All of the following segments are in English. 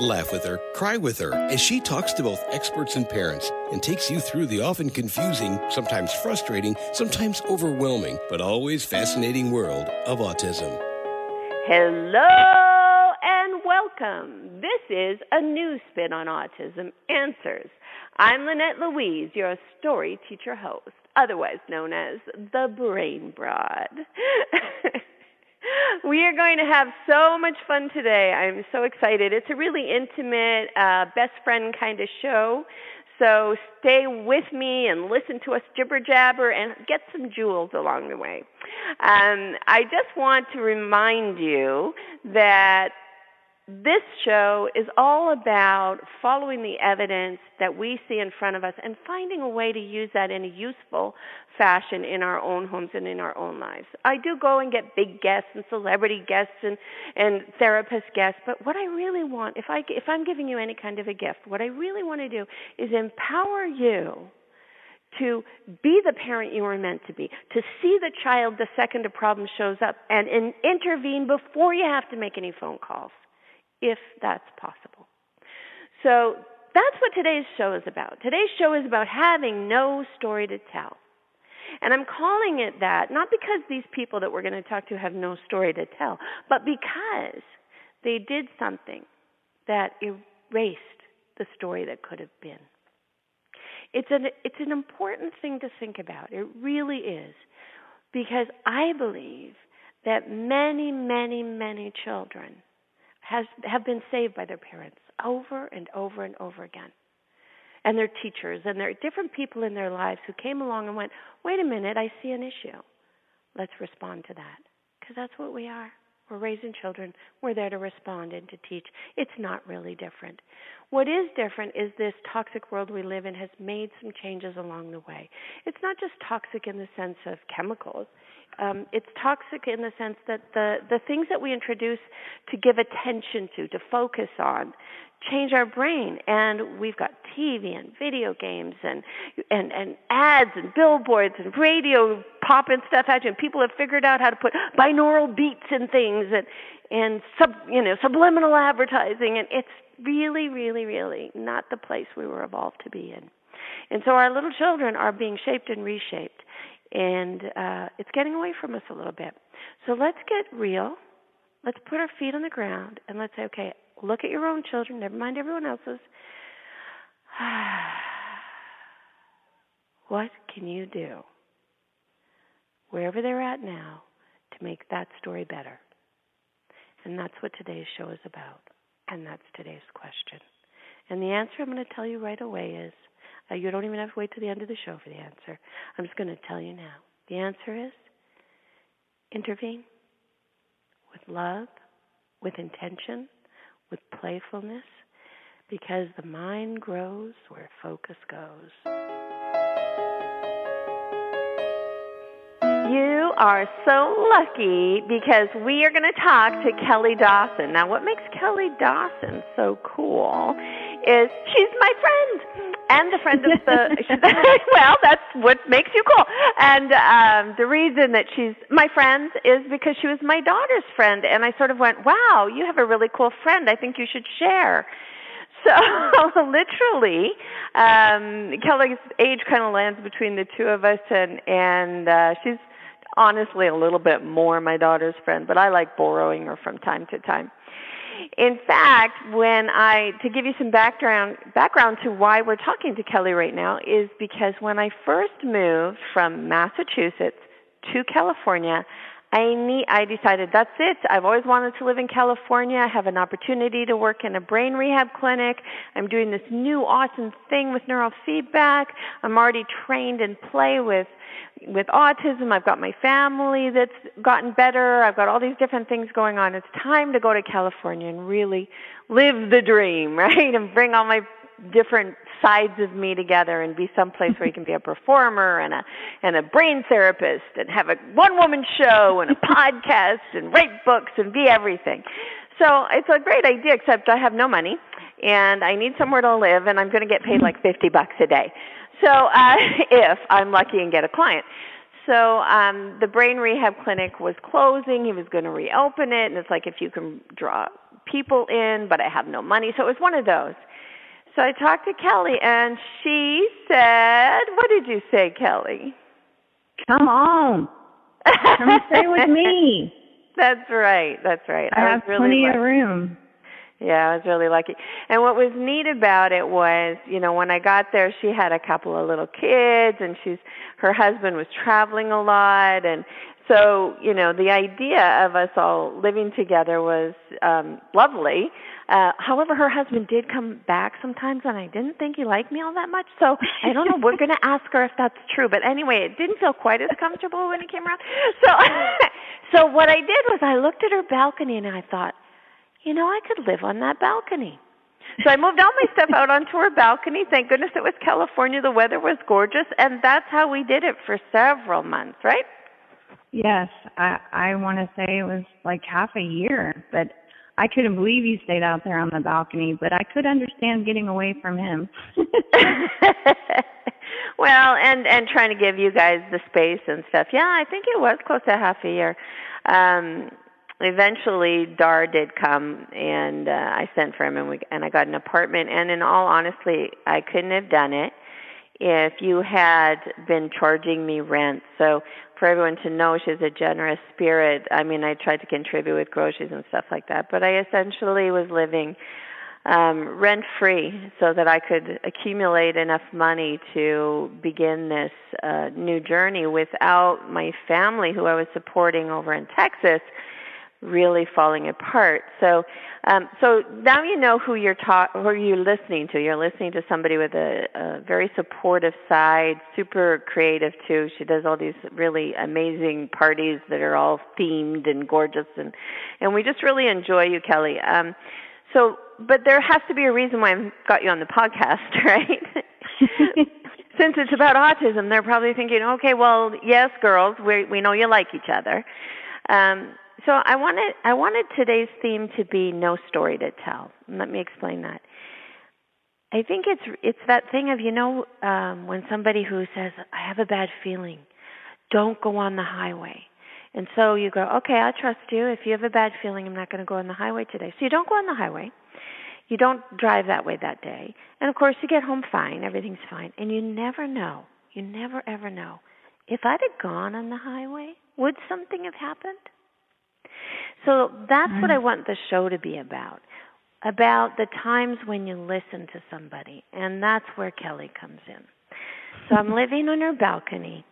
Laugh with her, cry with her, as she talks to both experts and parents and takes you through the often confusing, sometimes frustrating, sometimes overwhelming, but always fascinating world of autism. Hello and welcome. This is a new spin on autism answers. I'm Lynette Louise, your story teacher host, otherwise known as the Brain Broad. we are going to have so much fun today. I'm so excited. It's a really intimate, uh, best friend kind of show. So stay with me and listen to us jibber jabber and get some jewels along the way. Um, I just want to remind you that this show is all about following the evidence that we see in front of us and finding a way to use that in a useful fashion in our own homes and in our own lives. I do go and get big guests and celebrity guests and and therapist guests, but what I really want, if I if I'm giving you any kind of a gift, what I really want to do is empower you to be the parent you were meant to be, to see the child the second a problem shows up and in, intervene before you have to make any phone calls if that's possible. So that's what today's show is about. Today's show is about having no story to tell. And I'm calling it that not because these people that we're going to talk to have no story to tell, but because they did something that erased the story that could have been. It's an, it's an important thing to think about. It really is. Because I believe that many, many, many children has, have been saved by their parents over and over and over again. And their teachers, and there are different people in their lives who came along and went, wait a minute, I see an issue. Let's respond to that. Because that's what we are. We're raising children. We're there to respond and to teach. It's not really different. What is different is this toxic world we live in has made some changes along the way. It's not just toxic in the sense of chemicals um, it's toxic in the sense that the the things that we introduce to give attention to, to focus on, change our brain. And we've got TV and video games and and and ads and billboards and radio popping stuff at you. And people have figured out how to put binaural beats and things and and sub you know subliminal advertising. And it's really, really, really not the place we were evolved to be in. And so our little children are being shaped and reshaped and uh, it's getting away from us a little bit. So let's get real. Let's put our feet on the ground and let's say, okay, look at your own children, never mind everyone else's. what can you do, wherever they're at now, to make that story better? And that's what today's show is about. And that's today's question. And the answer I'm going to tell you right away is uh, you don't even have to wait to the end of the show for the answer. I'm just going to tell you now. The answer is intervene with love, with intention, with playfulness, because the mind grows where focus goes. You are so lucky because we are going to talk to Kelley Dawson. Now, what makes Kelley Dawson so cool is she's my friend. And the friend of the well that's what makes you cool. And um the reason that she's my friend is because she was my daughter's friend. And i sort of went wow you have a really cool friend. I think you should share. So literally um kelley's age kind of lands between the two of us. And and uh she's honestly a little bit more my daughter's friend. But i like borrowing her from time to time in fact, when I to give you some background background to why we're talking to Kelley right now is because when I first moved from Massachusetts to California, I need, I decided that's it. I've always wanted to live in California. I have an opportunity to work in a brain rehab clinic. I'm doing this new awesome thing with neurofeedback. I'm already trained in play with with autism. I've got my family that's gotten better. I've got all these different things going on. It's time to go to California and really live the dream, right? And bring all my different sides of me together and be someplace where you can be a performer and a and a brain therapist and have a one woman show and a podcast and write books and be everything. So it's a great idea except I have no money and I need somewhere to live and I'm going to get paid like 50 bucks a day. So uh if I'm lucky and get a client. So um the brain rehab clinic was closing, he was going to reopen it and it's like if you can draw people in but I have no money. So it was one of those. So I talked to Kelley, and she said, "What did you say, Kelley?" Come on, come stay with me. That's right. That's right. I, I have really plenty lucky. of room. Yeah, I was really lucky. And what was neat about it was, you know, when I got there, she had a couple of little kids, and she's her husband was traveling a lot, and so you know, the idea of us all living together was um lovely uh, however, her husband did come back sometimes, and I didn't think he liked me all that much. So I don't know. We're going to ask her if that's true. But anyway, it didn't feel quite as comfortable when he came around. So, so what I did was I looked at her balcony and I thought, you know, I could live on that balcony. So I moved all my stuff out onto her balcony. Thank goodness it was California. The weather was gorgeous, and that's how we did it for several months, right? Yes, I I want to say it was like half a year, but I couldn't believe you stayed out there on the balcony, but I could understand getting away from him. well, and and trying to give you guys the space and stuff. Yeah, I think it was close to half a year. Um eventually Dar did come and uh, I sent for him and we and I got an apartment and in all honesty, I couldn't have done it if you had been charging me rent. So for everyone to know she's a generous spirit. I mean, I tried to contribute with groceries and stuff like that, but I essentially was living um rent free so that I could accumulate enough money to begin this uh new journey without my family who I was supporting over in Texas really falling apart. So um, so now you know who you're ta- who you're listening to. You're listening to somebody with a, a very supportive side, super creative too. She does all these really amazing parties that are all themed and gorgeous, and and we just really enjoy you, Kelley. Um, so, but there has to be a reason why I've got you on the podcast, right? Since it's about autism, they're probably thinking, okay, well, yes, girls, we we know you like each other. Um, so I wanted I wanted today's theme to be no story to tell. Let me explain that. I think it's it's that thing of you know um when somebody who says I have a bad feeling, don't go on the highway. And so you go, okay, I trust you. If you have a bad feeling, I'm not going to go on the highway today. So you don't go on the highway. You don't drive that way that day. And of course, you get home fine. Everything's fine. And you never know. You never ever know. If I'd have gone on the highway, would something have happened? So that's what I mm-hmm. want the show to be about. About the times when you listen to somebody. And that's where Kelley comes in. So I'm living on her balcony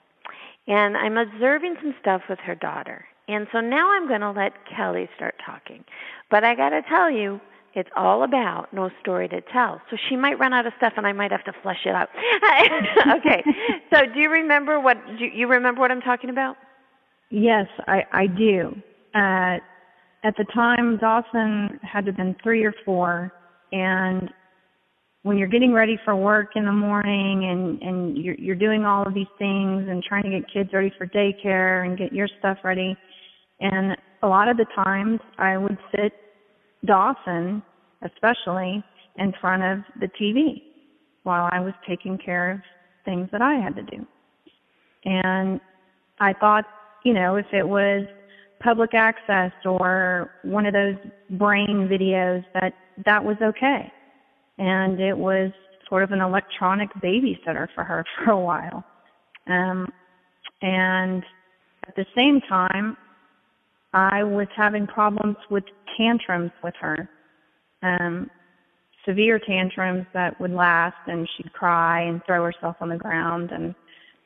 and I'm observing some stuff with her daughter. And so now I'm going to let Kelley start talking. But I got to tell you, it's all about no story to tell. So she might run out of stuff and I might have to flush it out. okay. So do you remember what do you remember what I'm talking about? Yes, I I do. Uh at the time Dawson had to been 3 or 4 and when you're getting ready for work in the morning and and you're you're doing all of these things and trying to get kids ready for daycare and get your stuff ready and a lot of the times I would sit Dawson especially in front of the TV while I was taking care of things that I had to do. And I thought, you know, if it was public access or one of those brain videos that that was okay. And it was sort of an electronic babysitter for her for a while. Um and at the same time I was having problems with tantrums with her. Um severe tantrums that would last and she'd cry and throw herself on the ground and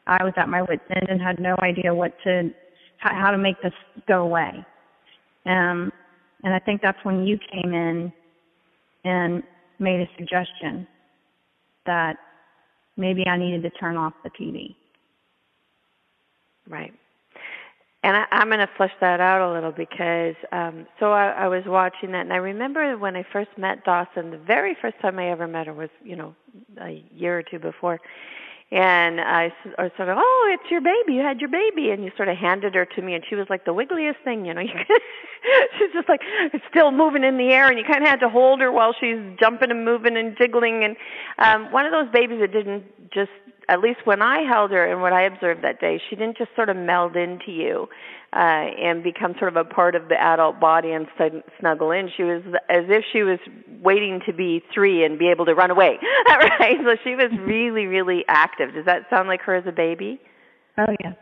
I was at my wit's end and had no idea what to how to make this go away. Um, and I think that's when you came in and made a suggestion that maybe I needed to turn off the TV. Right. and I, I'm going to flesh that out a little because um so I, I was watching that, and I remember when I first met Dawson, the very first time I ever met her was you know a year or two before, and I, was sort of, oh, it's your baby. You had your baby, and you sort of handed her to me, and she was like the wiggliest thing, you know. she's just like it's still moving in the air, and you kind of had to hold her while she's jumping and moving and jiggling. And um, one of those babies that didn't just at least when I held her and what I observed that day, she didn't just sort of meld into you uh, and become sort of a part of the adult body and snuggle in. She was as if she was waiting to be three and be able to run away. right? So she was really, really active. Does that sound like her as a baby? Oh yeah.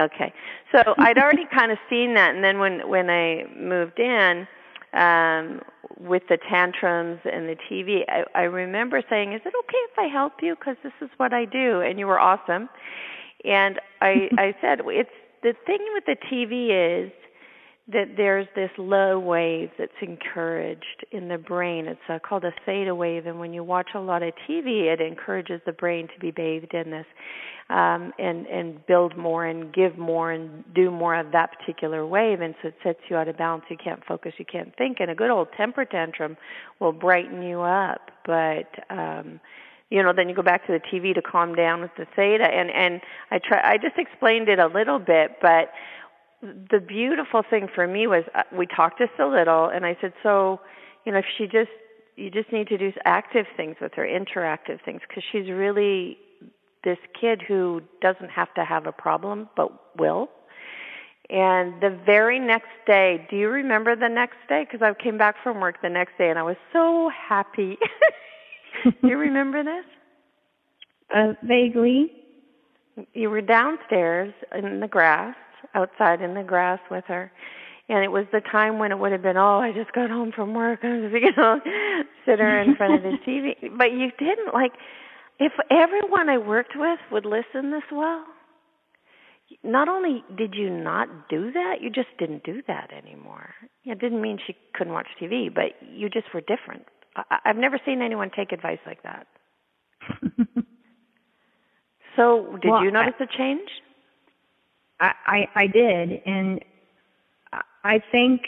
Okay. So I'd already kind of seen that, and then when when I moved in um, with the tantrums and the TV, I, I remember saying, "Is it okay if I help you? Because this is what I do." And you were awesome. And I I said, "It's the thing with the TV is that there's this low wave that's encouraged in the brain. It's uh, called a theta wave, and when you watch a lot of TV, it encourages the brain to be bathed in this um, and and build more and give more and do more of that particular wave. And so it sets you out of balance. You can't focus. You can't think. And a good old temper tantrum will brighten you up, but um, you know then you go back to the TV to calm down with the theta. And and I try. I just explained it a little bit, but the beautiful thing for me was uh, we talked just a little, and I said, so you know if she just you just need to do active things with her, interactive things, because she's really this kid who doesn't have to have a problem but will. And the very next day, do you remember the next day? Because I came back from work the next day and I was so happy. do you remember this? Uh, vaguely. You were downstairs in the grass, outside in the grass with her. And it was the time when it would have been, oh, I just got home from work. I'm just, you know, sit her in front of the TV. But you didn't like if everyone I worked with would listen this well, not only did you not do that, you just didn't do that anymore. It didn't mean she couldn't watch TV, but you just were different. I, I've never seen anyone take advice like that. so, did well, you notice I, a change? I, I I did, and I think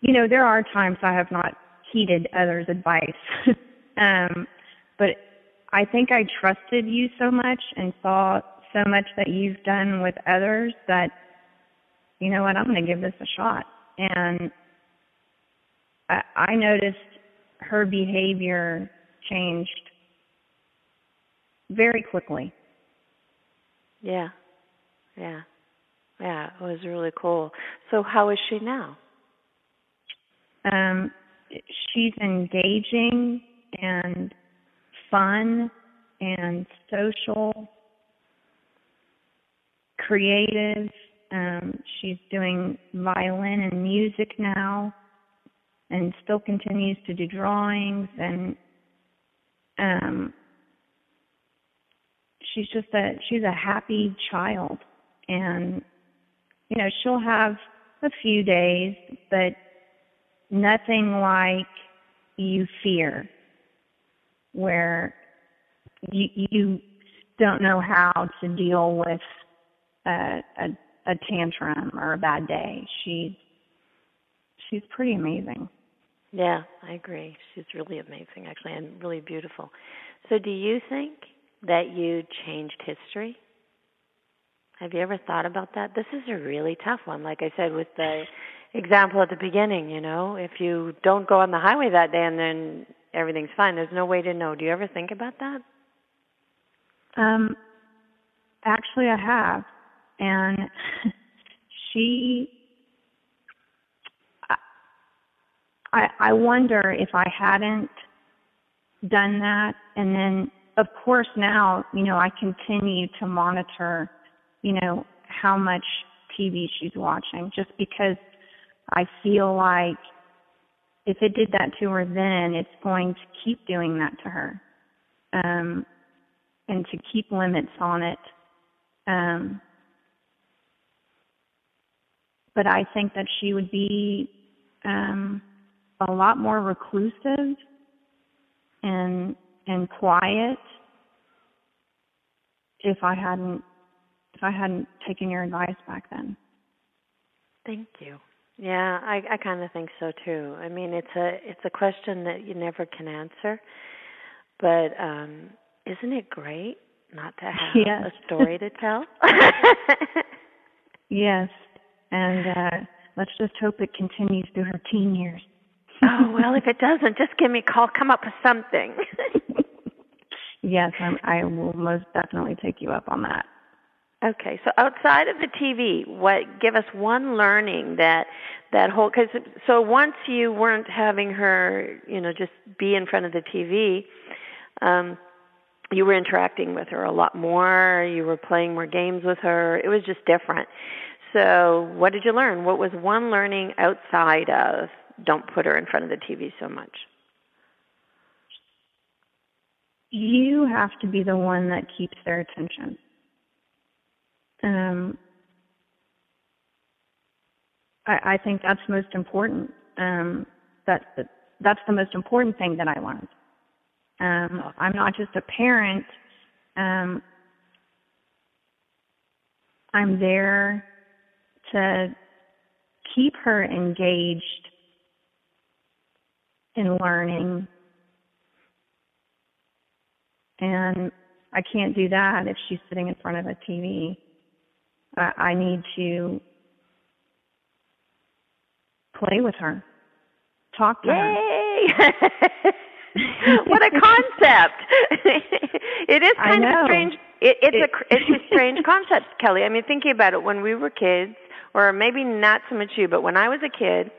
you know there are times I have not heeded others' advice, um, but I think I trusted you so much and saw so much that you've done with others that, you know what, I'm going to give this a shot. And I, I noticed her behavior changed very quickly. Yeah. Yeah. Yeah, it was really cool. So how is she now? Um she's engaging and fun and social, creative. Um, she's doing violin and music now, and still continues to do drawings. And um, she's just a she's a happy child, and you know she'll have a few days, but nothing like you fear where you, you don't know how to deal with a, a, a tantrum or a bad day. She's she's pretty amazing. Yeah, I agree. She's really amazing, actually, and really beautiful. So, do you think that you changed history? Have you ever thought about that? This is a really tough one. Like I said, with the example at the beginning, you know, if you don't go on the highway that day and then everything's fine. There's no way to know. Do you ever think about that? Um, actually, I have, and she. I I wonder if I hadn't done that, and then of course now you know I continue to monitor, you know how much TV she's watching, just because I feel like if it did that to her then, it's going to keep doing that to her. Um, and to keep limits on it. Um, but I think that she would be um, a lot more reclusive and and quiet if I hadn't if I hadn't taken your advice back then. Thank you. Yeah, I I kind of think so too. I mean, it's a it's a question that you never can answer. But um isn't it great not to have yes. a story to tell? yes. And uh let's just hope it continues through her teen years. Oh, well, if it doesn't, just give me a call. Come up with something. yes, I'm, I will most definitely take you up on that. Okay, so outside of the TV, what give us one learning that that whole because so once you weren't having her, you know, just be in front of the TV, um, you were interacting with her a lot more. You were playing more games with her. It was just different. So, what did you learn? What was one learning outside of don't put her in front of the TV so much? You have to be the one that keeps their attention um, I, I think that's most important. Um, that, that that's the most important thing that I learned. Um, I'm not just a parent. Um, I'm there to keep her engaged in learning. And I can't do that if she's sitting in front of a TV. I, I need to play with her, talk to Yay! her. what a concept! it is kind of strange. It, it's it, a it's a strange concept, Kelley. I mean, thinking about it, when we were kids, or maybe not so much you, but when I was a kid,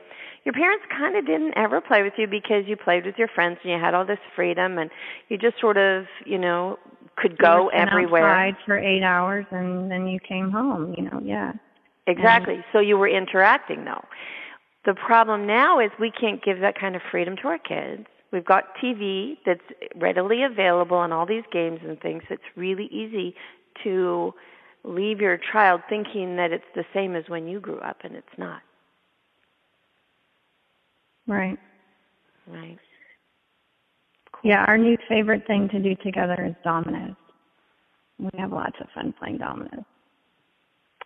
your parents kind of didn't ever play with you because you played with your friends and you had all this freedom and you just sort of, you know, could go everywhere. Outside for eight hours and then you came home. You know, yeah. Exactly. And, so you were interacting though. The problem now is we can't give that kind of freedom to our kids. We've got TV that's readily available and all these games and things. It's really easy to leave your child thinking that it's the same as when you grew up, and it's not. Right. Right. Yeah, our new favorite thing to do together is dominoes. We have lots of fun playing dominoes.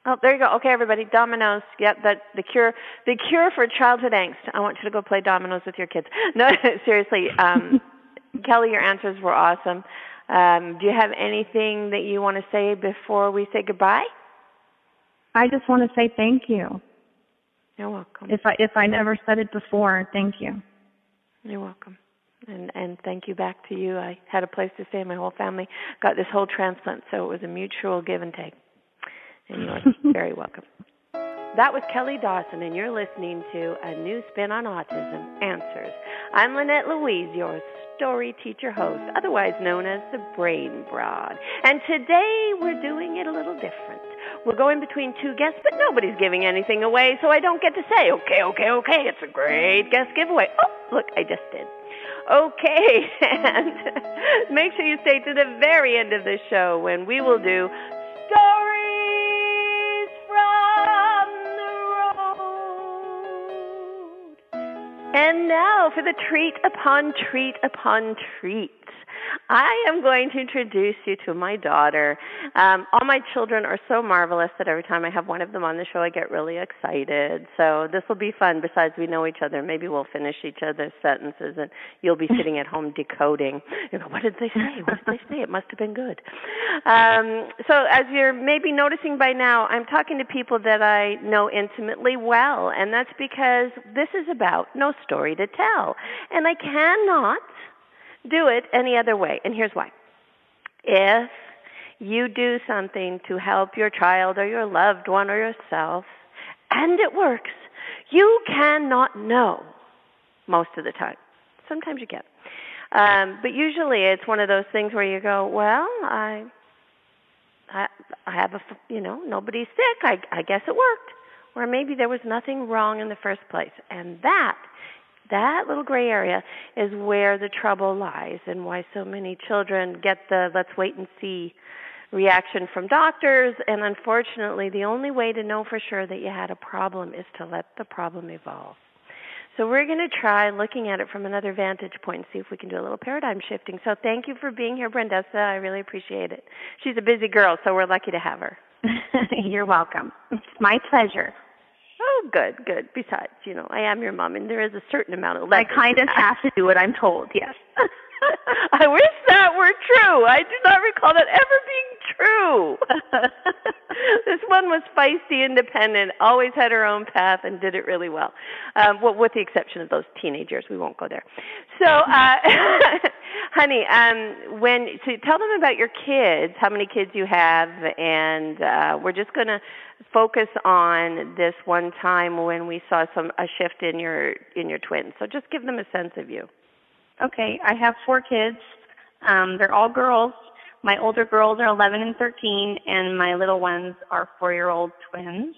Oh, there you go. Okay, everybody, dominoes. Yep, that the cure. The cure for childhood angst. I want you to go play dominoes with your kids. No, seriously, um, Kelley, your answers were awesome. Um, do you have anything that you want to say before we say goodbye? I just want to say thank you. You're welcome. If I if I never said it before, thank you. You're welcome and and thank you back to you. I had a place to stay. My whole family got this whole transplant, so it was a mutual give and take. And you are very welcome. That was Kelley Dawson, and you're listening to a new spin on autism answers. I'm Lynette Louise, your story teacher host, otherwise known as the Brain Broad. And today we're doing it a little different. We're going between two guests, but nobody's giving anything away, so I don't get to say, okay, okay, okay, it's a great guest giveaway. Oh, look, I just did. Okay, and make sure you stay to the very end of the show when we will do Stories from the Road. And now for the treat upon treat upon treat. I am going to introduce you to my daughter. Um, all my children are so marvelous that every time I have one of them on the show, I get really excited. So this will be fun. Besides, we know each other. Maybe we'll finish each other's sentences, and you'll be sitting at home decoding. You know, what did they say? What did they say? It must have been good. Um, so as you're maybe noticing by now, I'm talking to people that I know intimately well, and that's because this is about no story to tell, and I cannot do it any other way. And here's why. If you do something to help your child or your loved one or yourself, and it works, you cannot know most of the time. Sometimes you can. Um, but usually it's one of those things where you go, well, I, I, I have a, you know, nobody's sick. I, I guess it worked. Or maybe there was nothing wrong in the first place. And that that little gray area is where the trouble lies and why so many children get the let's wait and see reaction from doctors and unfortunately the only way to know for sure that you had a problem is to let the problem evolve. So we're going to try looking at it from another vantage point and see if we can do a little paradigm shifting. So thank you for being here, Brandessa. I really appreciate it. She's a busy girl, so we're lucky to have her. You're welcome. It's my pleasure. Oh, good, good. Besides, you know, I am your mom, and there is a certain amount of. I kind of have to do what I'm told. Yes. I wish that were true. I do not recall that ever being true. this one was feisty, independent, always had her own path, and did it really well. Um, well, with the exception of those teenage years, we won't go there. So, uh, honey, um, when so tell them about your kids, how many kids you have, and uh, we're just going to focus on this one time when we saw some a shift in your in your twins. So, just give them a sense of you. Okay, I have four kids. Um, they're all girls. My older girls are 11 and 13, and my little ones are four-year-old twins.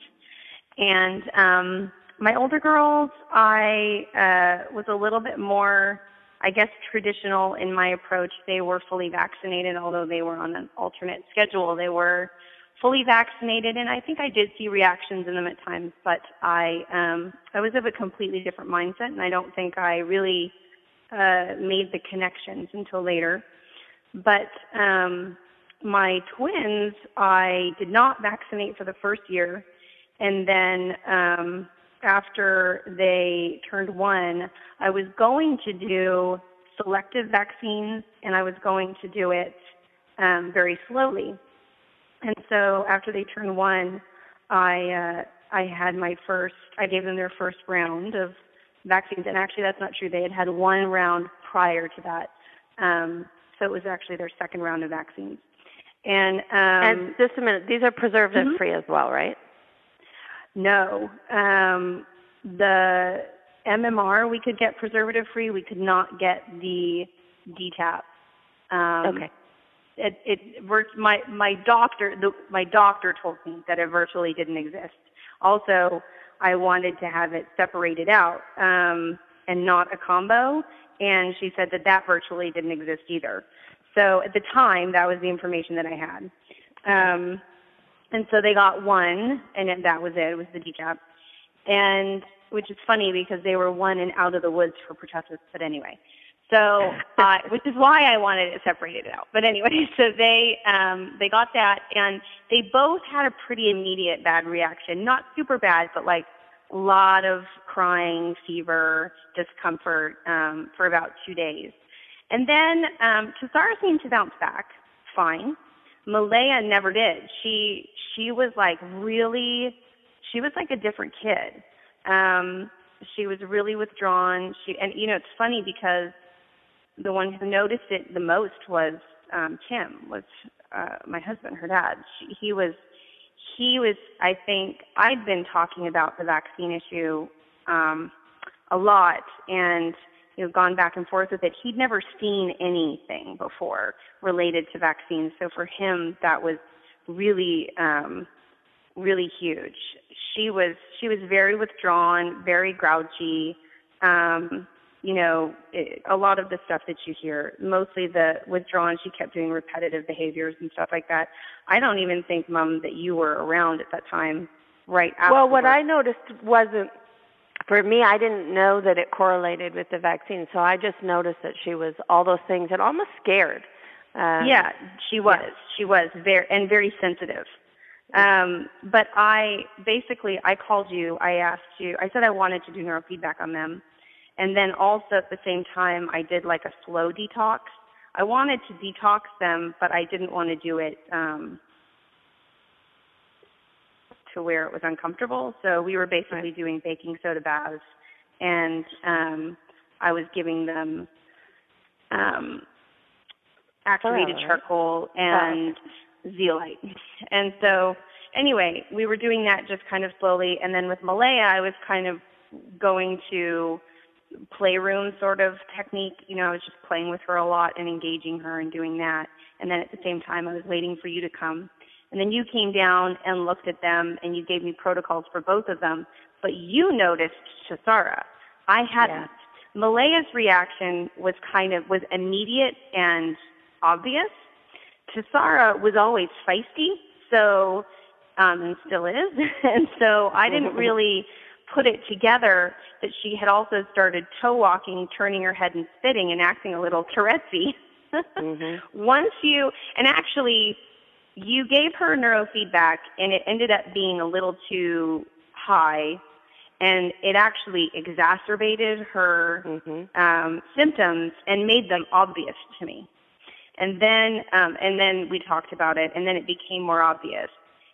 And um, my older girls, I uh, was a little bit more, I guess, traditional in my approach. They were fully vaccinated, although they were on an alternate schedule. They were fully vaccinated, and I think I did see reactions in them at times. But I, um, I was of a completely different mindset, and I don't think I really uh, made the connections until later. But um, my twins, I did not vaccinate for the first year, and then um, after they turned one, I was going to do selective vaccines, and I was going to do it um, very slowly. And so after they turned one, I uh, I had my first. I gave them their first round of vaccines, and actually that's not true. They had had one round prior to that, um, so it was actually their second round of vaccines. And um, and just a minute, these are preservative mm-hmm. free as well, right? No, um, the MMR we could get preservative free. We could not get the DTaP. Um, okay. It, it my my doctor the, my doctor told me that it virtually didn't exist. Also, I wanted to have it separated out um, and not a combo. And she said that that virtually didn't exist either. So at the time, that was the information that I had. Um, and so they got one, and it, that was it. It was the DTaP. And which is funny because they were one and out of the woods for pertussis. But anyway, so uh, which is why I wanted it separated out. But anyway, so they um, they got that, and they both had a pretty immediate bad reaction. Not super bad, but like a lot of crying, fever, discomfort um, for about two days. And then um, Tazara seemed to bounce back fine. Malaya never did. She she was like really, she was like a different kid. Um, she was really withdrawn. She and you know it's funny because the one who noticed it the most was um, Tim, was uh, my husband, her dad. She, he was he was, I think, I'd been talking about the vaccine issue um, a lot and you know gone back and forth with it. He'd never seen anything before related to vaccines, so for him that was really um, really huge. She was she was very withdrawn, very grouchy. Um, you know, it, a lot of the stuff that you hear, mostly the withdrawn, she kept doing repetitive behaviors and stuff like that. I don't even think, Mom, that you were around at that time, right after. Well, what I noticed wasn't, for me, I didn't know that it correlated with the vaccine, so I just noticed that she was all those things and almost scared. Um, yeah, she was. Yeah. She was very and very sensitive. Um, but I basically I called you. I asked you. I said I wanted to do neurofeedback on them and then also at the same time, I did like a slow detox. I wanted to detox them, but I didn't want to do it um, to where it was uncomfortable. So we were basically doing baking soda baths, and um, I was giving them um, activated oh. charcoal and oh. zeolite. And so, anyway, we were doing that just kind of slowly. And then with Malaya, I was kind of going to playroom sort of technique. You know, I was just playing with her a lot and engaging her and doing that. And then at the same time, I was waiting for you to come. And then you came down and looked at them and you gave me protocols for both of them. But you noticed Shasara. I hadn't. Yeah. Malaya's reaction was kind of was immediate and obvious. Tasara was always feisty, so um, and still is. and so I didn't really put it together that she had also started toe walking, turning her head and spitting and acting a little Tourettesy. mm-hmm. Once you, and actually, you gave her neurofeedback and it ended up being a little too high and it actually exacerbated her Mm-hmm. um, symptoms and made them obvious to me. And then, um, and then we talked about it, and then it became more obvious.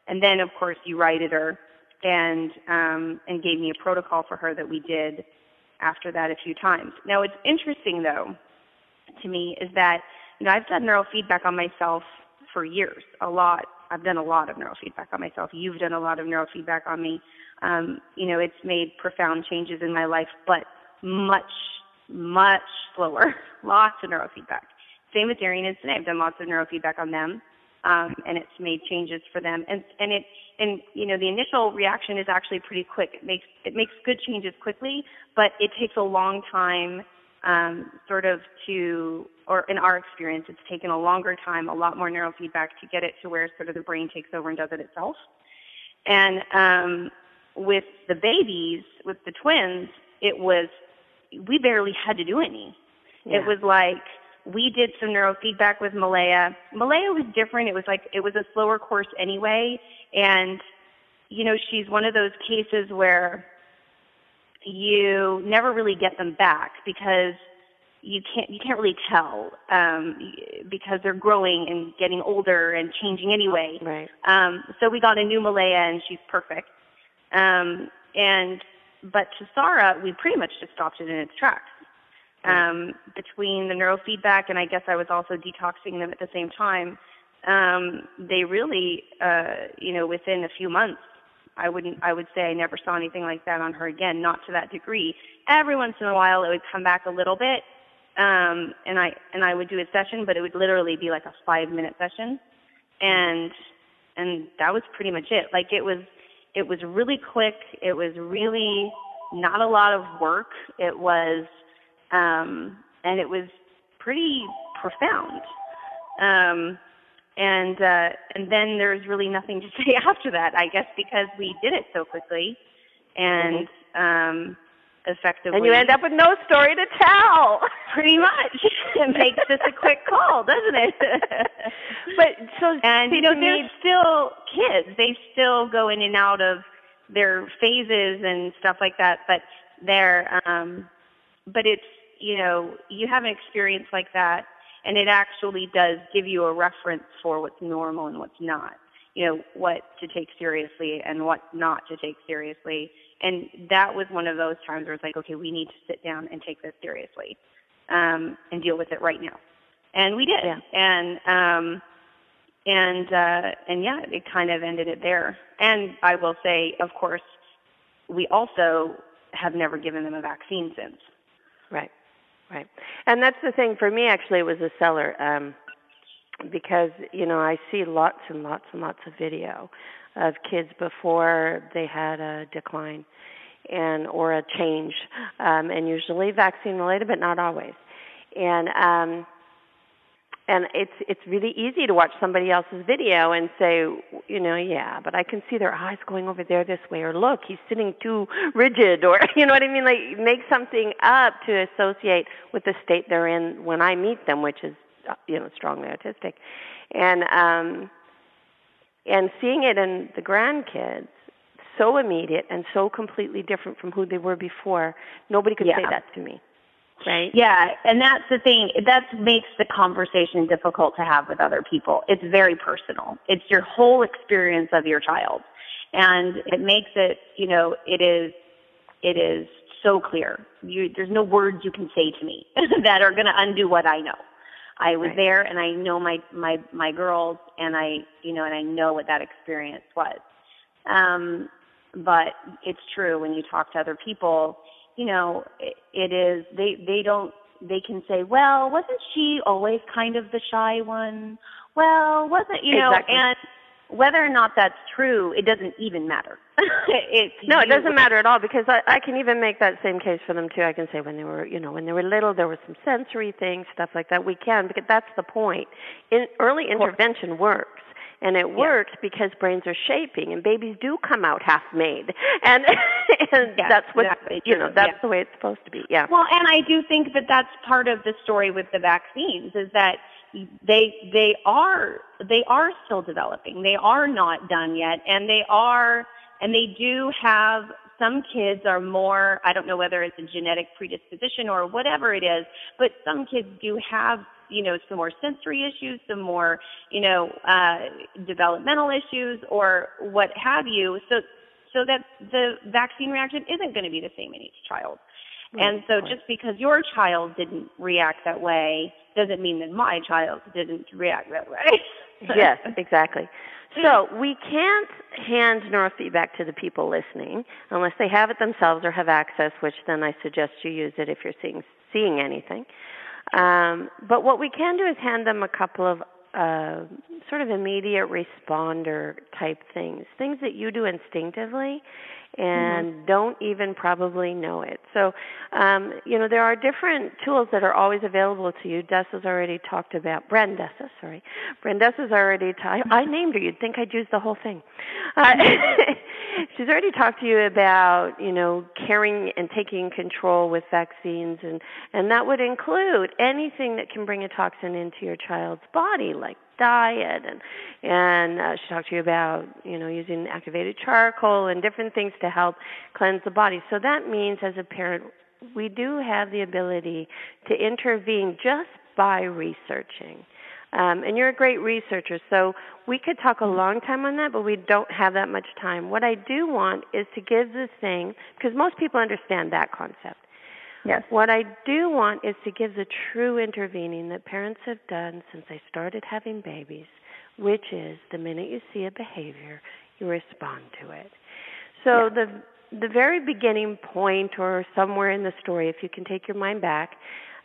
And then, of course, you righted her, and um, and gave me a protocol for her that we did after that a few times. Now, what's interesting though to me is that you know I've done neurofeedback on myself for years, a lot. I've done a lot of neurofeedback on myself. You've done a lot of neurofeedback on me. Um, you know, it's made profound changes in my life, but much, much slower. lots of neurofeedback. Same with Darian and Sine. I've done lots of neurofeedback on them, um, and it's made changes for them. And and it and you know the initial reaction is actually pretty quick. It makes it makes good changes quickly, but it takes a long time, um, sort of to or in our experience, it's taken a longer time, a lot more neurofeedback to get it to where sort of the brain takes over and does it itself. And um, with the babies, with the twins, it was we barely had to do any. Yeah. It was like we did some neurofeedback with Malaya. Malaya was different. It was like it was a slower course anyway, and you know she's one of those cases where you never really get them back because you can't you can't really tell um, because they're growing and getting older and changing anyway. Right. Um, so we got a new Malaya and she's perfect. Um, and but to Sarah, we pretty much just stopped it in its tracks. Um, between the neurofeedback and I guess I was also detoxing them at the same time, um, they really, uh, you know, within a few months, I wouldn't, I would say I never saw anything like that on her again, not to that degree. Every once in a while, it would come back a little bit, um, and I and I would do a session, but it would literally be like a five minute session, and and that was pretty much it. Like it was, it was really quick. It was really not a lot of work. It was, um, and it was pretty profound. Um, and uh, and then there's really nothing to say after that, I guess, because we did it so quickly and um, effectively. Mm-hmm. And you end up with no story to tell. pretty much. it makes this a quick call, doesn't it? But so and you know they're me, still kids. They still go in and out of their phases and stuff like that. But they're um, but it's you know you have an experience like that, and it actually does give you a reference for what's normal and what's not. You know what to take seriously and what not to take seriously. And that was one of those times where it's like, okay, we need to sit down and take this seriously um, and deal with it right now. And we did. Yeah. And um, and uh, and yeah, it kind of ended it there. And I will say, of course, we also have never given them a vaccine since. Right, right. And that's the thing for me. Actually, it was a seller um, because you know I see lots and lots and lots of video of kids before they had a decline and or a change, um, and usually vaccine related, but not always. And um, and it's it's really easy to watch somebody else's video and say, you know, yeah, but I can see their eyes going over there this way, or look, he's sitting too rigid, or you know what I mean? Like make something up to associate with the state they're in when I meet them, which is uh, you know strongly autistic, and um, and seeing it in the grandkids, so immediate and so completely different from who they were before. Nobody could say that to me, right? Yeah, and that's the thing. That makes the conversation difficult to have with other people. It's very personal. It's your whole experience of your child, and it makes it. You know, it is. It is so clear. You, there's no words you can say to me that are going to undo what I know. I was Right. there, and I know my my my girls, and I you know, and I know what that experience was. Um, but it's true when you talk to other people you know, it, it is they they don't they can say, well, wasn't she always kind of the shy one? Well, wasn't you know? Exactly. And whether or not that's true, it doesn't even matter. it, No, it doesn't matter at all because I, I can even make that same case for them too. I can say when they were, you know, when they were little, there were some sensory things, stuff like that. We can because that's the point. In, early intervention works, and it works because brains are shaping, and babies do come out half made, and and Yeah, that's what exactly you know. That's Yeah. the way it's supposed to be. Yeah. Well, and I do think that that's part of the story with the vaccines is that they they are they are still developing. They are not done yet, and they are and they do have some kids are more I don't know whether it's a genetic predisposition or whatever it is, but some kids do have you know some more sensory issues, some more you know uh, developmental issues or what have you. So so that the vaccine reaction isn't going to be the same in each child. And so just because your child didn't react that way doesn't mean that my child didn't react that way. yes, exactly. So we can't hand neurofeedback to the people listening unless they have it themselves or have access, which then I suggest you use it if you're seeing seeing anything. Um, but what we can do is hand them a couple of uh, sort of immediate responder type things, things that you do instinctively and mm-hmm. don't even probably know it. So, um, you know, there are different tools that are always available to you. Des has already talked about, Brandessa, sorry. Brandessa's already I named her, you'd think I'd use the whole thing. Uh, she's already talked to you about, you know, caring and taking control with vaccines, and, and that would include anything that can bring a toxin into your child's body, like diet and and uh, she talked to you about you know using activated charcoal and different things to help cleanse the body. So that means as a parent we do have the ability to intervene just by researching um, and you're a great researcher so we could talk a long time on that but we don't have that much time what i do want is to give this thing because most people understand that concept Yes. What I do want is to give the true intervening that parents have done since they started having babies, which is the minute you see a behavior, you respond to it. So the the very beginning point, or somewhere in the story, if you can take your mind back,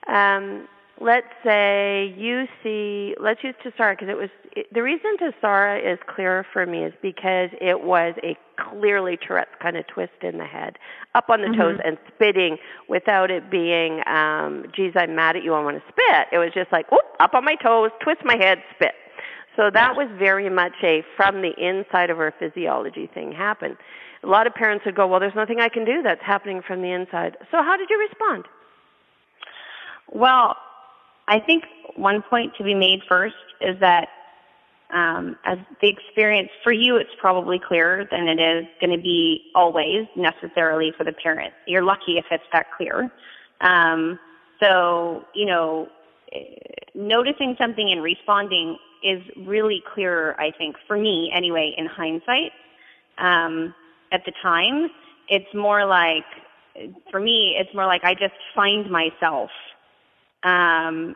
um, let's say you see, let's use Tessara because it was it, the reason Tessara is clearer for me is because it was a clearly Tourette's kind of twist in the head, up on the mm-hmm. toes and spitting without it being, um, geez, I'm mad at you, I want to spit. It was just like, whoop, up on my toes, twist my head, spit. So that was very much a from the inside of our physiology thing happened. A lot of parents would go, well, there's nothing I can do that's happening from the inside. So how did you respond? Well, I think one point to be made first is that um, as the experience for you, it's probably clearer than it is going to be always necessarily for the parent. You're lucky if it's that clear. Um, so, you know, noticing something and responding is really clearer, I think, for me anyway, in hindsight. Um, at the time, it's more like, for me, it's more like I just find myself um,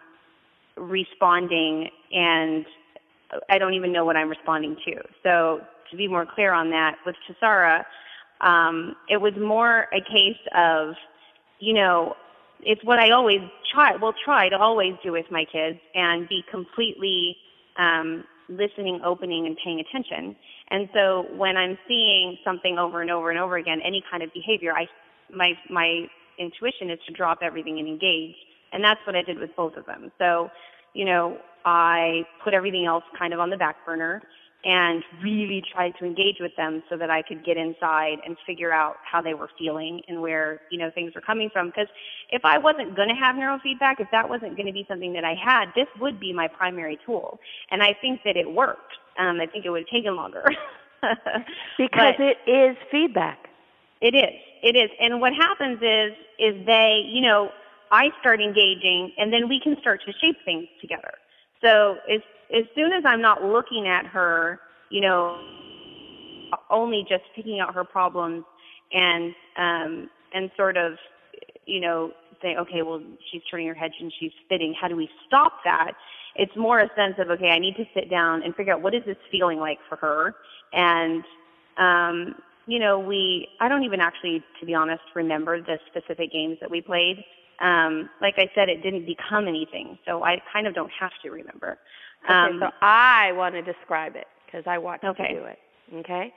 responding and I don't even know what I'm responding to. So to be more clear on that, with Tessara, um, it was more a case of, you know, it's what I always try, will try to always do with my kids and be completely um, listening, opening, and paying attention. And so when I'm seeing something over and over and over again, any kind of behavior, I my my intuition is to drop everything and engage and that's what I did with both of them. So, you know, I put everything else kind of on the back burner and really tried to engage with them so that I could get inside and figure out how they were feeling and where, you know, things were coming from. Because if I wasn't going to have neurofeedback, if that wasn't going to be something that I had, this would be my primary tool. And I think that it worked. Um, I think it would have taken longer. because but it is feedback. It is. It is. And what happens is, is they, you know, I start engaging, and then we can start to shape things together. So as as soon as I'm not looking at her, you know, only just picking out her problems and um, and sort of, you know, say, okay, well, she's turning her head and she's spitting. How do we stop that? It's more a sense of, okay, I need to sit down and figure out what is this feeling like for her, and um, you know, we I don't even actually, to be honest, remember the specific games that we played um, like I said, it didn't become anything, so I kind of don't have to remember. Um, okay, so I want to describe it because I want okay. to do it. Okay.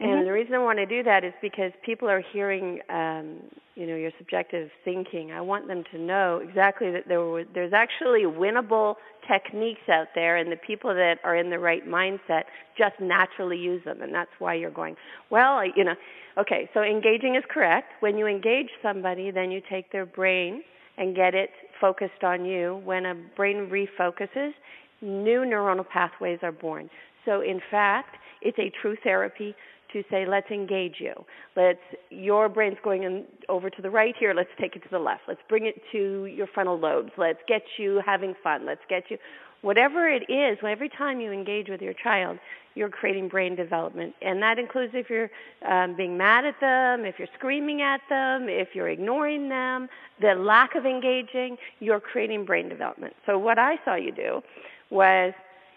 And mm-hmm. the reason I want to do that is because people are hearing, um, you know, your subjective thinking. I want them to know exactly that there were, there's actually winnable techniques out there, and the people that are in the right mindset just naturally use them, and that's why you're going. Well, you know, okay. So engaging is correct. When you engage somebody, then you take their brain and get it focused on you. When a brain refocuses, new neuronal pathways are born. So in fact, it's a true therapy to say, let's engage you. Let's your brain's going in, over to the right here. Let's take it to the left. Let's bring it to your frontal lobes. Let's get you having fun. Let's get you whatever it is. Every time you engage with your child, you're creating brain development, and that includes if you're um, being mad at them, if you're screaming at them, if you're ignoring them, the lack of engaging. You're creating brain development. So what I saw you do was,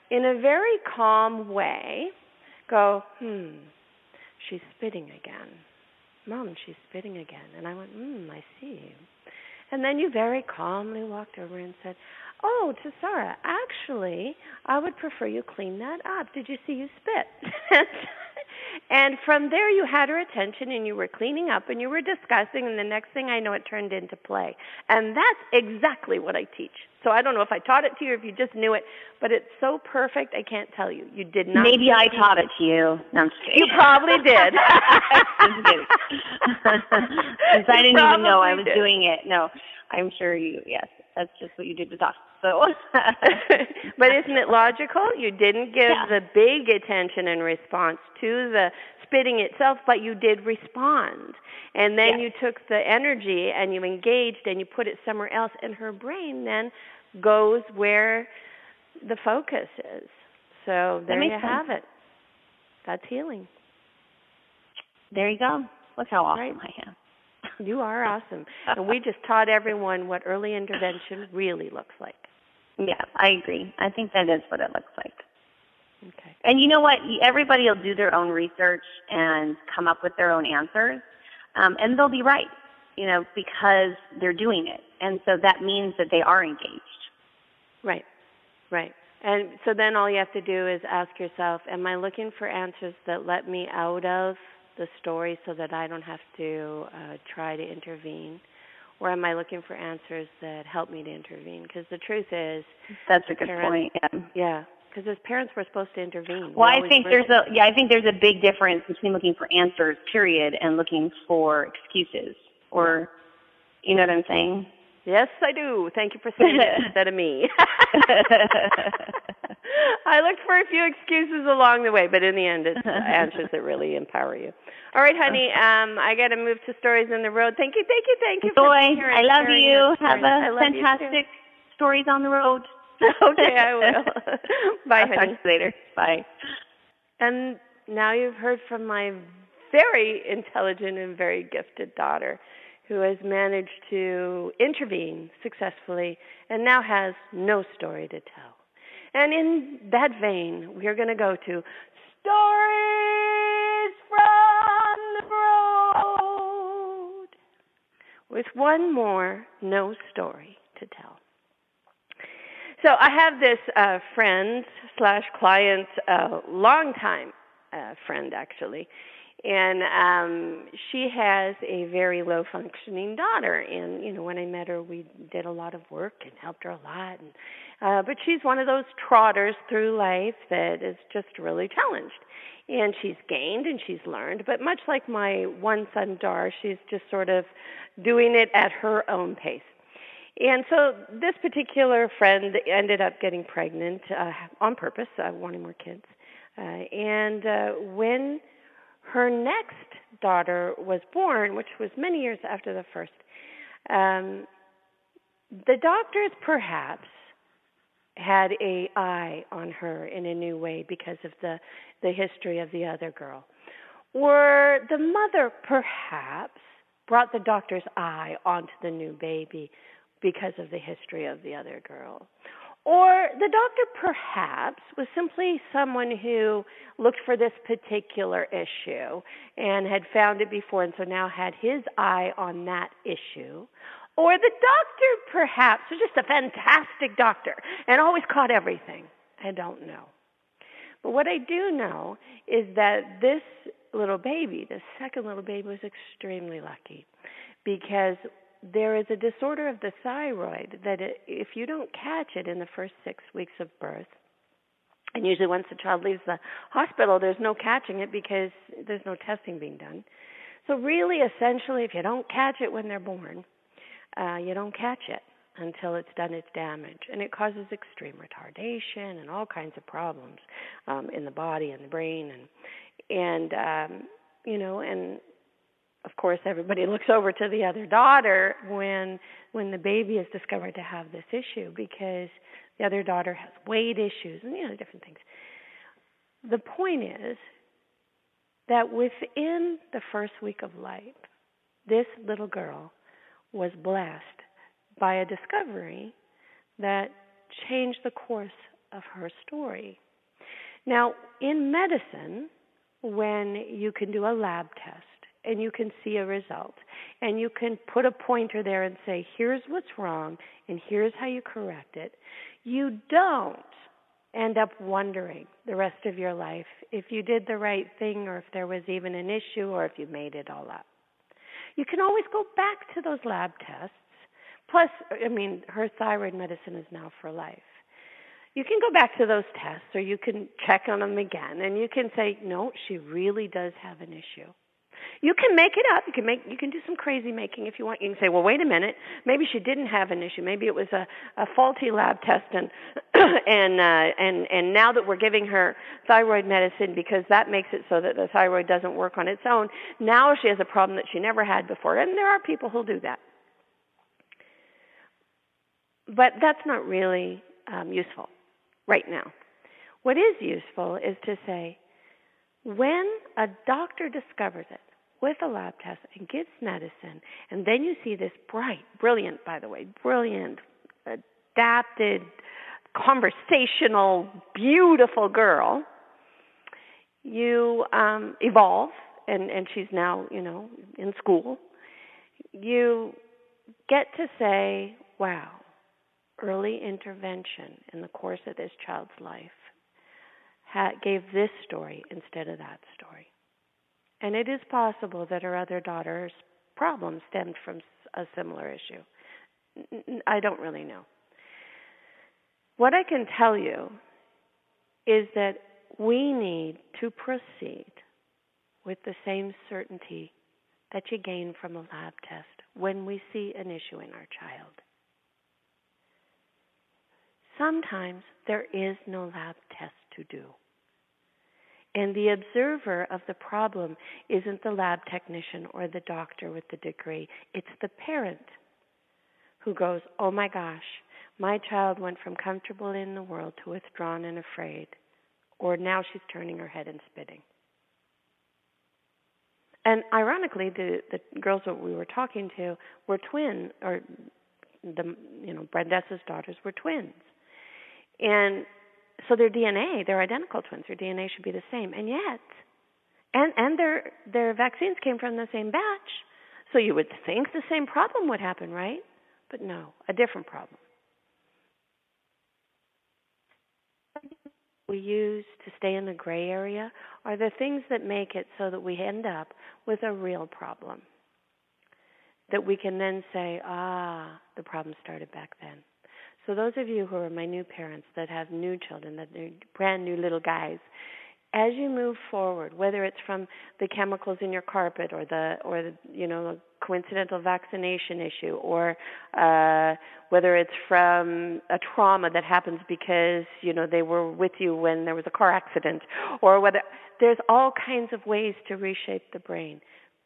in a very calm way, go, hmm she's spitting again. Mom, she's spitting again. And I went, hmm, I see. And then you very calmly walked over and said, Oh, to actually, I would prefer you clean that up. Did you see you spit? and from there, you had her attention and you were cleaning up and you were discussing, and the next thing I know, it turned into play. And that's exactly what I teach. So I don't know if I taught it to you or if you just knew it, but it's so perfect, I can't tell you. You did not. Maybe I taught it to you. No, I'm just kidding. You probably did. Since I didn't even know I was did. doing it. No, I'm sure you, yes, that's just what you did with us. So, but isn't it logical? You didn't give yeah. the big attention and response to the spitting itself, but you did respond. And then you took the energy and you engaged and you put it somewhere else, and her brain then goes where the focus is. So there you sense. have it. That's healing. There you go. Look how awesome right. I am. You are awesome. and we just taught everyone what early intervention really looks like. Yeah, I agree. I think that is what it looks like. Okay. And you know what? Everybody will do their own research and come up with their own answers, um, and they'll be right, you know, because they're doing it, and so that means that they are engaged. Right, right. And so then all you have to do is ask yourself, am I looking for answers that let me out of the story so that I don't have to uh, try to intervene? Or am I looking for answers that help me to intervene? Because the truth is, that's a good parents, point. Yeah. yeah, because as parents, we're supposed to intervene. Well, I think there's a yeah, I think there's a big difference between looking for answers, period, and looking for excuses. Or, you know what I'm saying? Yes, I do. Thank you for saying it instead of me. I looked for a few excuses along the way, but in the end, it's answers that really empower you. All right, honey. Um, I got to move to stories on the road. Thank you, thank you, thank you. Joy, I love you. Have a fantastic stories on the road. okay, I will. Bye, I'll honey. Talk to you later. Bye. And now you've heard from my very intelligent and very gifted daughter who has managed to intervene successfully and now has no story to tell. And in that vein, we are going to go to Stories from the Road. With one more no story to tell. So I have this uh, friend slash client, uh, long time uh, friend actually, and um she has a very low functioning daughter. And you know when i met her we did a lot of work and helped her a lot. And uh but she's one of those trotters through life that is just really challenged. And she's gained and she's learned but much like my one son dar she's just sort of doing it at her own pace. And so this particular friend ended up getting pregnant uh, on purpose uh, wanting more kids. Uh, and uh, when her next daughter was born, which was many years after the first, um, the doctors perhaps had a eye on her in a new way because of the the history of the other girl or the mother perhaps brought the doctor's eye onto the new baby because of the history of the other girl or the doctor perhaps was simply someone who looked for this particular issue and had found it before and so now had his eye on that issue. Or the doctor perhaps was just a fantastic doctor and always caught everything. I don't know. But what I do know is that this little baby, the second little baby, was extremely lucky because there is a disorder of the thyroid that if you don't catch it in the first six weeks of birth, and usually once the child leaves the hospital, there's no catching it because there's no testing being done. So really, essentially, if you don't catch it when they're born, uh, you don't catch it until it's done its damage, and it causes extreme retardation and all kinds of problems um, in the body and the brain. And and um, you know, and of course, everybody looks over to the other daughter when when the baby is discovered to have this issue because the other daughter has weight issues and you know different things. The point is that within the first week of life, this little girl was blessed by a discovery that changed the course of her story. Now, in medicine, when you can do a lab test and you can see a result and you can put a pointer there and say, here's what's wrong and here's how you correct it, you don't end up wondering the rest of your life if you did the right thing or if there was even an issue or if you made it all up. You can always go back to those lab tests. Plus, I mean, her thyroid medicine is now for life. You can go back to those tests or you can check on them again and you can say, no, she really does have an issue. You can make it up. You can make you can do some crazy making if you want. You can say, well, wait a minute, maybe she didn't have an issue. Maybe it was a, a faulty lab test, and and uh, and and now that we're giving her thyroid medicine because that makes it so that the thyroid doesn't work on its own, now she has a problem that she never had before. And there are people who'll do that, but that's not really um, useful right now. What is useful is to say, when a doctor discovers it, with a lab test and gives medicine, and then you see this bright, brilliant, by the way, brilliant, adapted, conversational, beautiful girl, you um, evolve, and, and she's now, you know, in school. You get to say, wow, early intervention in the course of this child's life gave this story instead of that story. And it is possible that her other daughter's problem stemmed from a similar issue. I don't really know. What I can tell you is that we need to proceed with the same certainty that you gain from a lab test when we see an issue in our child. Sometimes there is no lab test to do. And the observer of the problem isn't the lab technician or the doctor with the degree, it's the parent who goes, Oh my gosh, my child went from comfortable in the world to withdrawn and afraid, or now she's turning her head and spitting. And ironically, the the girls that we were talking to were twin, or the you know Brenda's daughters were twins, and so their DNA, they're identical twins. Their DNA should be the same, and yet, and and their their vaccines came from the same batch. So you would think the same problem would happen, right? But no, a different problem. We use to stay in the gray area are the things that make it so that we end up with a real problem. That we can then say, ah, the problem started back then. So those of you who are my new parents that have new children, that they're brand new little guys, as you move forward, whether it's from the chemicals in your carpet or the or the, you know coincidental vaccination issue, or uh, whether it's from a trauma that happens because you know they were with you when there was a car accident, or whether there's all kinds of ways to reshape the brain.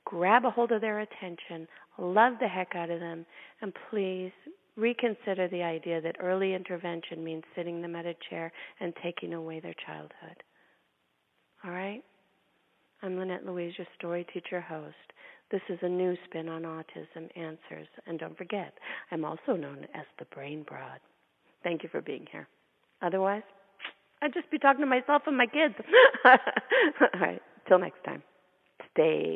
Grab a hold of their attention, love the heck out of them, and please reconsider the idea that early intervention means sitting them at a chair and taking away their childhood. All right? I'm Lynette Louise, your story teacher host. This is a new spin on autism answers. And don't forget, I'm also known as the Brain Broad. Thank you for being here. Otherwise, I'd just be talking to myself and my kids. All right, till next time. Stay.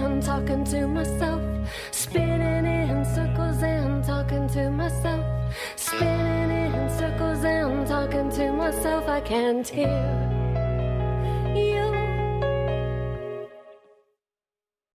Myself. I can't hear